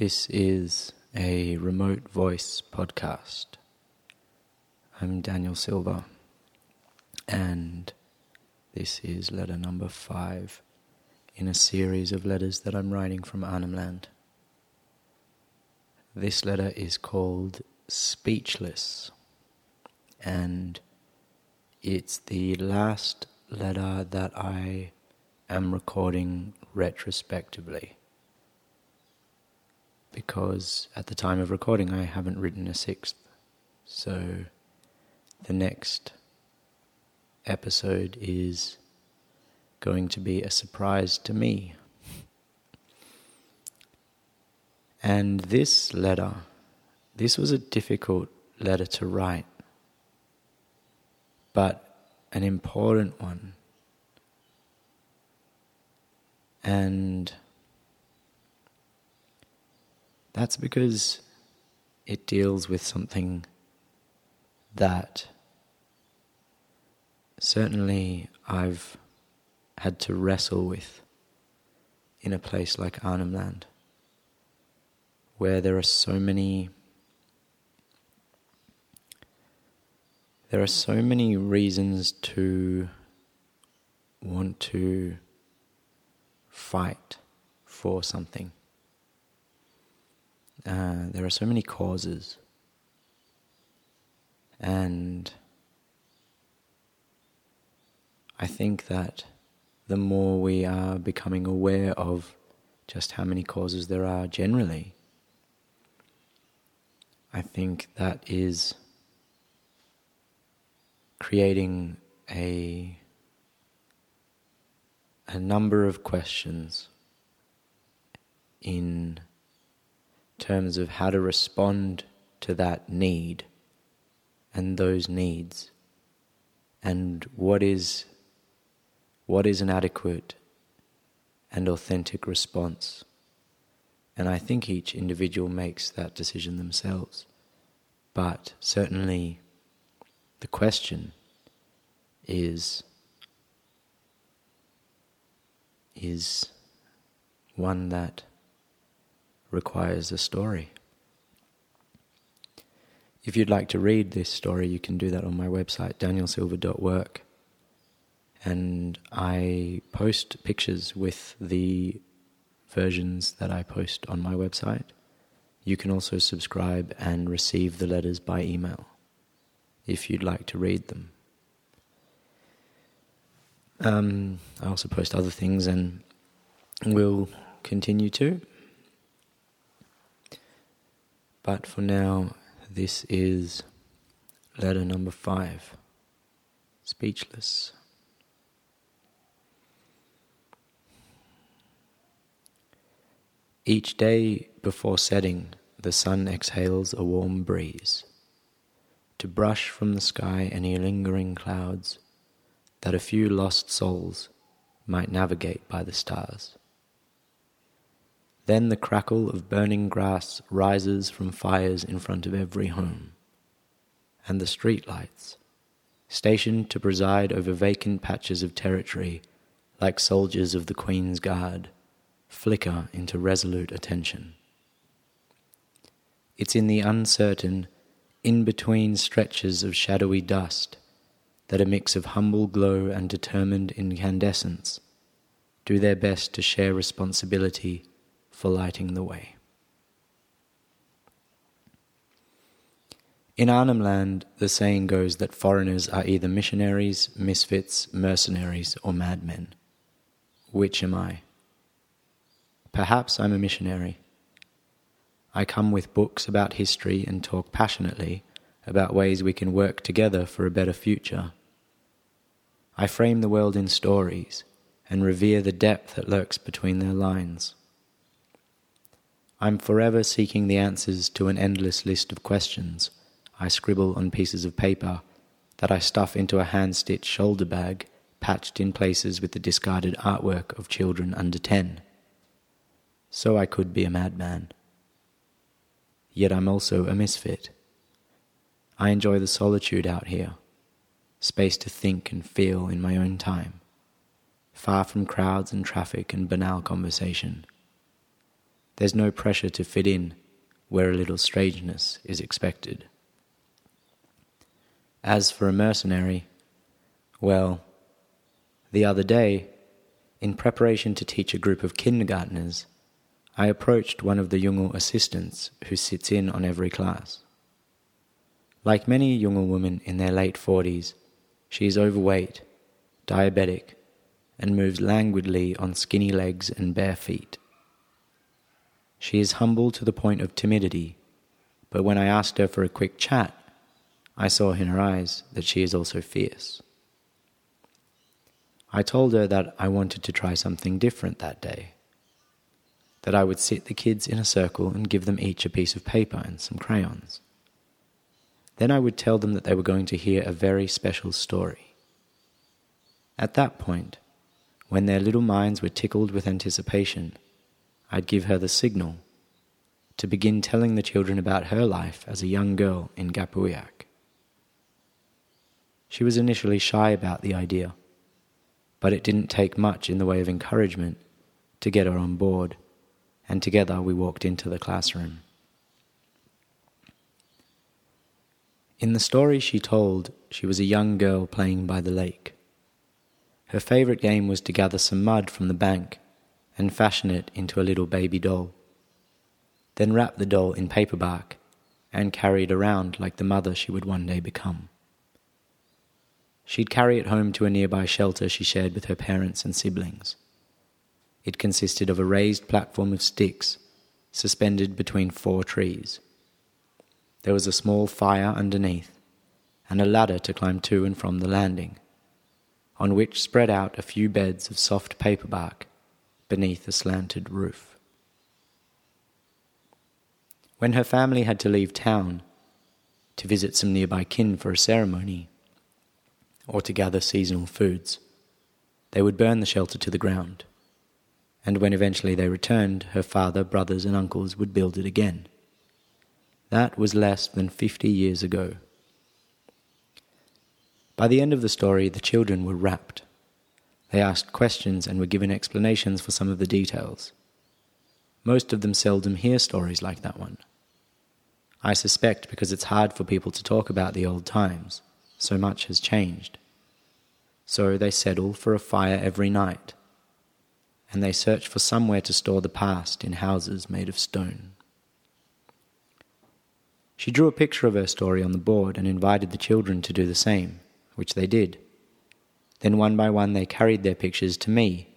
This is a remote voice podcast. I'm Daniel Silva, and this is letter number five in a series of letters that I'm writing from Arnhem Land. This letter is called Speechless, and it's the last letter that I am recording retrospectively because at the time of recording I haven't written a sixth. So the next episode is going to be a surprise to me. And this letter, this was a difficult letter to write, but an important one. And that's because it deals with something that certainly I've had to wrestle with in a place like Arnhem Land, where there are so many there are so many reasons to want to fight for something. Uh, there are so many causes. And I think that the more we are becoming aware of just how many causes there are generally, I think that is creating a a number of questions in terms of how to respond to that need and those needs. And what is what is an adequate and authentic response? And i think each individual makes that decision themselves. But certainly the question is is one that requires a story. If you'd like to read this story, you can do that on my website, danielsilver.work. And I post pictures with the versions that I post on my website. You can also subscribe and receive the letters by email if you'd like to read them. Um, I also post other things and will continue to. But for now, this is letter number five Speechless. Each day before setting, the sun exhales a warm breeze to brush from the sky any lingering clouds, that a few lost souls might navigate by the stars. Then the crackle of burning grass rises from fires in front of every home. And the street lights, stationed to preside over vacant patches of territory like soldiers of the Queen's Guard, flicker into resolute attention. It's in the uncertain, in between stretches of shadowy dust that a mix of humble glow and determined incandescence do their best to share responsibility for lighting the way. In Arnhem Land, the saying goes that foreigners are either missionaries, misfits, mercenaries, or madmen. Which am I? Perhaps I'm a missionary. I come with books about history and talk passionately about ways we can work together for a better future. I frame the world in stories and revere the depth that lurks between their lines. I'm forever seeking the answers to an endless list of questions I scribble on pieces of paper that I stuff into a hand stitched shoulder bag patched in places with the discarded artwork of children under ten. So I could be a madman. Yet I'm also a misfit. I enjoy the solitude out here, space to think and feel in my own time, far from crowds and traffic and banal conversation. There's no pressure to fit in where a little strangeness is expected. As for a mercenary, well, the other day, in preparation to teach a group of kindergarteners, I approached one of the Yolngu assistants who sits in on every class. Like many Yolngu women in their late 40s, she is overweight, diabetic, and moves languidly on skinny legs and bare feet. She is humble to the point of timidity, but when I asked her for a quick chat, I saw in her eyes that she is also fierce. I told her that I wanted to try something different that day. That I would sit the kids in a circle and give them each a piece of paper and some crayons. Then I would tell them that they were going to hear a very special story. At that point, when their little minds were tickled with anticipation, I'd give her the signal to begin telling the children about her life as a young girl in Gapuwiyak. She was initially shy about the idea but it didn't take much in the way of encouragement to get her on board, and together we walked into the classroom. In the story she told, she was a young girl playing by the lake. Her favorite game was to gather some mud from the bank and fashion it into a little baby doll. Then wrap the doll in paper bark and carry it around like the mother she would one day become. She'd carry it home to a nearby shelter she shared with her parents and siblings. It consisted of a raised platform of sticks suspended between four trees. There was a small fire underneath and a ladder to climb to and from the landing, on which spread out a few beds of soft paper bark beneath a slanted roof. When her family had to leave town to visit some nearby kin for a ceremony, or to gather seasonal foods. They would burn the shelter to the ground, and when eventually they returned, her father, brothers, and uncles would build it again. That was less than fifty years ago. By the end of the story, the children were rapt. They asked questions and were given explanations for some of the details. Most of them seldom hear stories like that one. I suspect because it's hard for people to talk about the old times, so much has changed. So they settle for a fire every night, and they search for somewhere to store the past in houses made of stone. She drew a picture of her story on the board and invited the children to do the same, which they did. Then one by one they carried their pictures to me,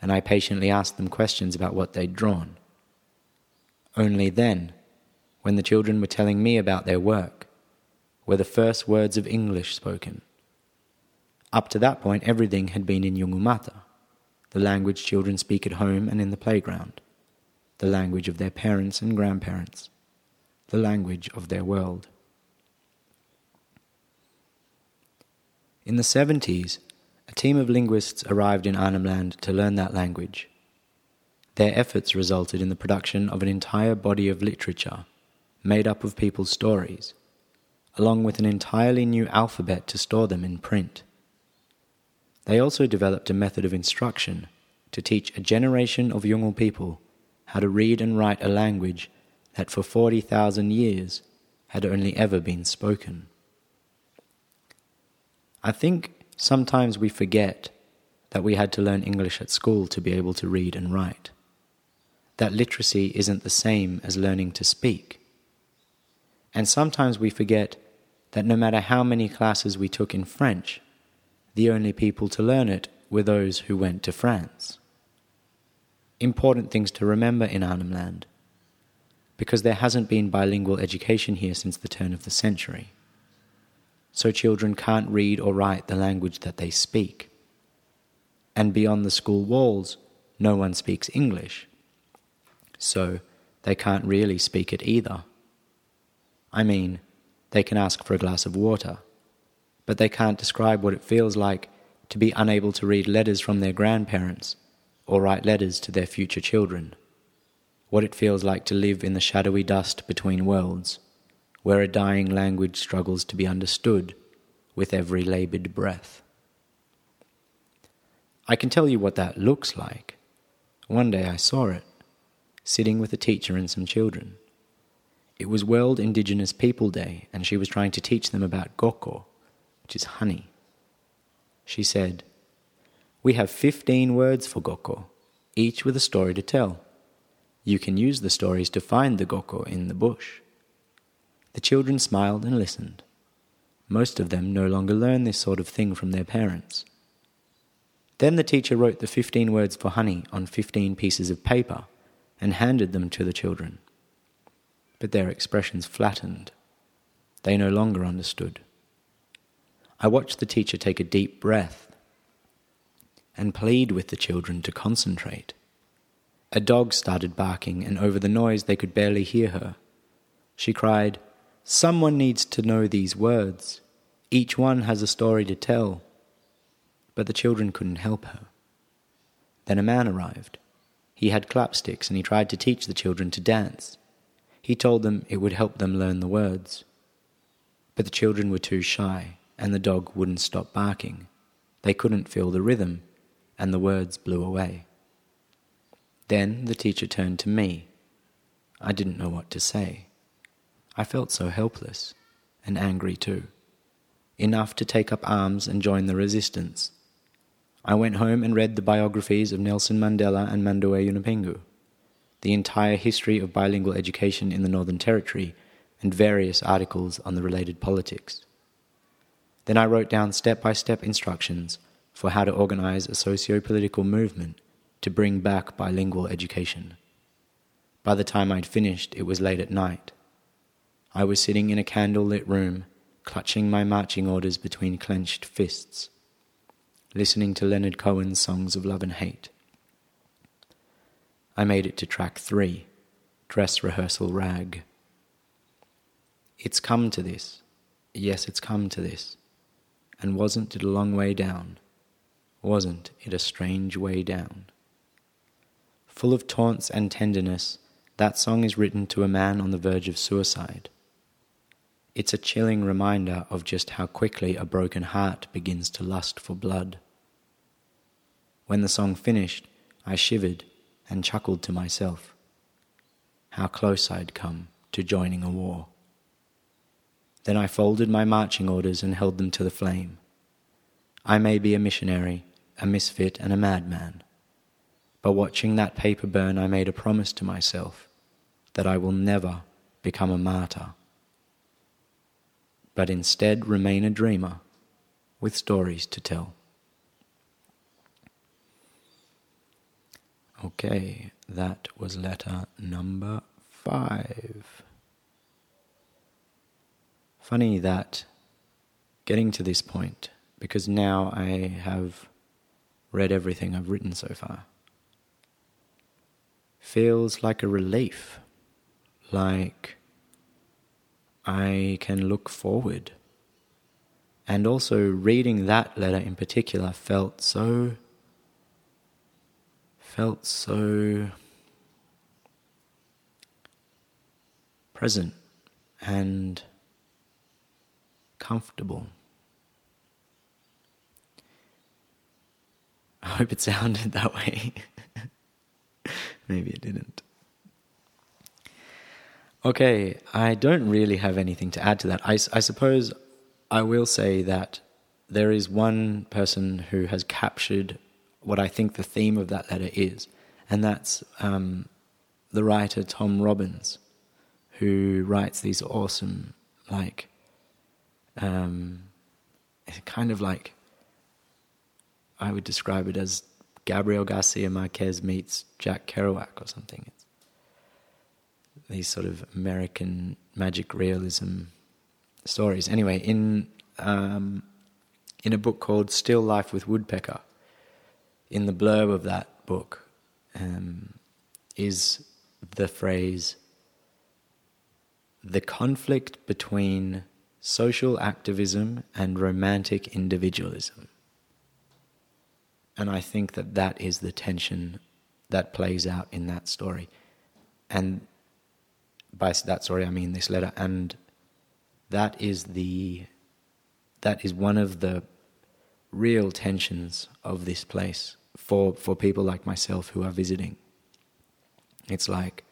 and I patiently asked them questions about what they'd drawn. Only then, when the children were telling me about their work, were the first words of English spoken. Up to that point, everything had been in Yolngu Matha, the language children speak at home and in the playground, the language of their parents and grandparents, the language of their world. In the 70s, a team of linguists arrived in Arnhem Land to learn that language. Their efforts resulted in the production of an entire body of literature made up of people's stories, along with an entirely new alphabet to store them in print. They also developed a method of instruction to teach a generation of Yolngu people how to read and write a language that for 40,000 years had only ever been spoken. I think sometimes we forget that we had to learn English at school to be able to read and write. That literacy isn't the same as learning to speak. And sometimes we forget that no matter how many classes we took in French, the only people to learn it were those who went to France. Important things to remember in Arnhem Land, because there hasn't been bilingual education here since the turn of the century. So children can't read or write the language that they speak. And beyond the school walls, no one speaks English. So they can't really speak it either. I mean, they can ask for a glass of water but they can't describe what it feels like to be unable to read letters from their grandparents or write letters to their future children. What it feels like to live in the shadowy dust between worlds, where a dying language struggles to be understood with every labored breath. I can tell you what that looks like. One day I saw it, sitting with a teacher and some children. It was World Indigenous People Day, and she was trying to teach them about guku, which is honey. She said, We have 15 words for guku, each with a story to tell. You can use the stories to find the guku in the bush. The children smiled and listened. Most of them no longer learn this sort of thing from their parents. Then the teacher wrote the 15 words for honey on 15 pieces of paper and handed them to the children. But their expressions flattened. They no longer understood. I watched the teacher take a deep breath and plead with the children to concentrate. A dog started barking, and over the noise they could barely hear her. She cried, Someone needs to know these words. Each one has a story to tell. But the children couldn't help her. Then a man arrived. He had clapsticks and he tried to teach the children to dance. He told them it would help them learn the words. But the children were too shy, and the dog wouldn't stop barking. They couldn't feel the rhythm, and the words blew away. Then the teacher turned to me. I didn't know what to say. I felt so helpless and angry too, enough to take up arms and join the resistance. I went home and read the biographies of Nelson Mandela and Mandawuy Yunupingu, the entire history of bilingual education in the Northern Territory, and various articles on the related politics. Then I wrote down step by step instructions for how to organize a socio political movement to bring back bilingual education. By the time I'd finished, it was late at night. I was sitting in a candle-lit room, clutching my marching orders between clenched fists, listening to Leonard Cohen's songs of love and hate. I made it to track three, dress rehearsal rag. It's come to this. Yes, it's come to this. And wasn't it a long way down? Wasn't it a strange way down? Full of taunts and tenderness, that song is written to a man on the verge of suicide. It's a chilling reminder of just how quickly a broken heart begins to lust for blood. When the song finished, I shivered and chuckled to myself. How close I'd come to joining a war. Then I folded my marching orders and held them to the flame. I may be a missionary, a misfit, and a madman, but watching that paper burn, I made a promise to myself that I will never become a martyr but instead remain a dreamer with stories to tell. Okay, that was letter number five. Funny that getting to this point, because now I have read everything I've written so far, feels like a relief, like I can look forward. And also, reading that letter in particular felt so, felt so present and comfortable. I hope it sounded that way. Maybe it didn't. Okay, I don't really have anything to add to that. I, I suppose I will say that there is one person who has captured what I think the theme of that letter is, and that's um, the writer Tom Robbins, who writes these awesome, like, um, kind of like, I would describe it as Gabriel Garcia Marquez meets Jack Kerouac or something these sort of American magic realism stories. Anyway, in um, in a book called Still Life with Woodpecker, in the blurb of that book um, is the phrase the conflict between social activism and romantic individualism. And I think that that is the tension that plays out in that story. And by that sorry I mean this letter, and that is the that is one of the real tensions of this place for for people like myself who are visiting. It's like,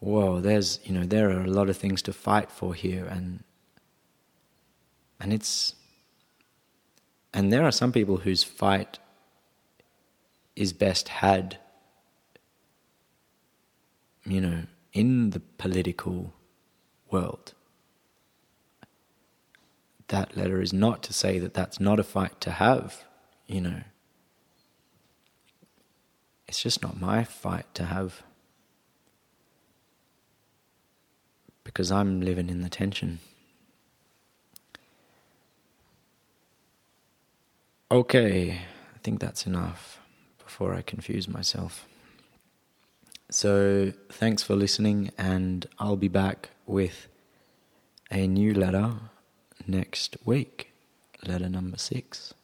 whoa, there's, you know, there are a lot of things to fight for here, and and it's and there are some people whose fight is best had, you know, in the political world. That letter is not to say that that's not a fight to have, you know. It's just not my fight to have. Because I'm living in the tension. Okay, I think that's enough before I confuse myself. So, thanks for listening, and I'll be back with a new letter next week, letter number six.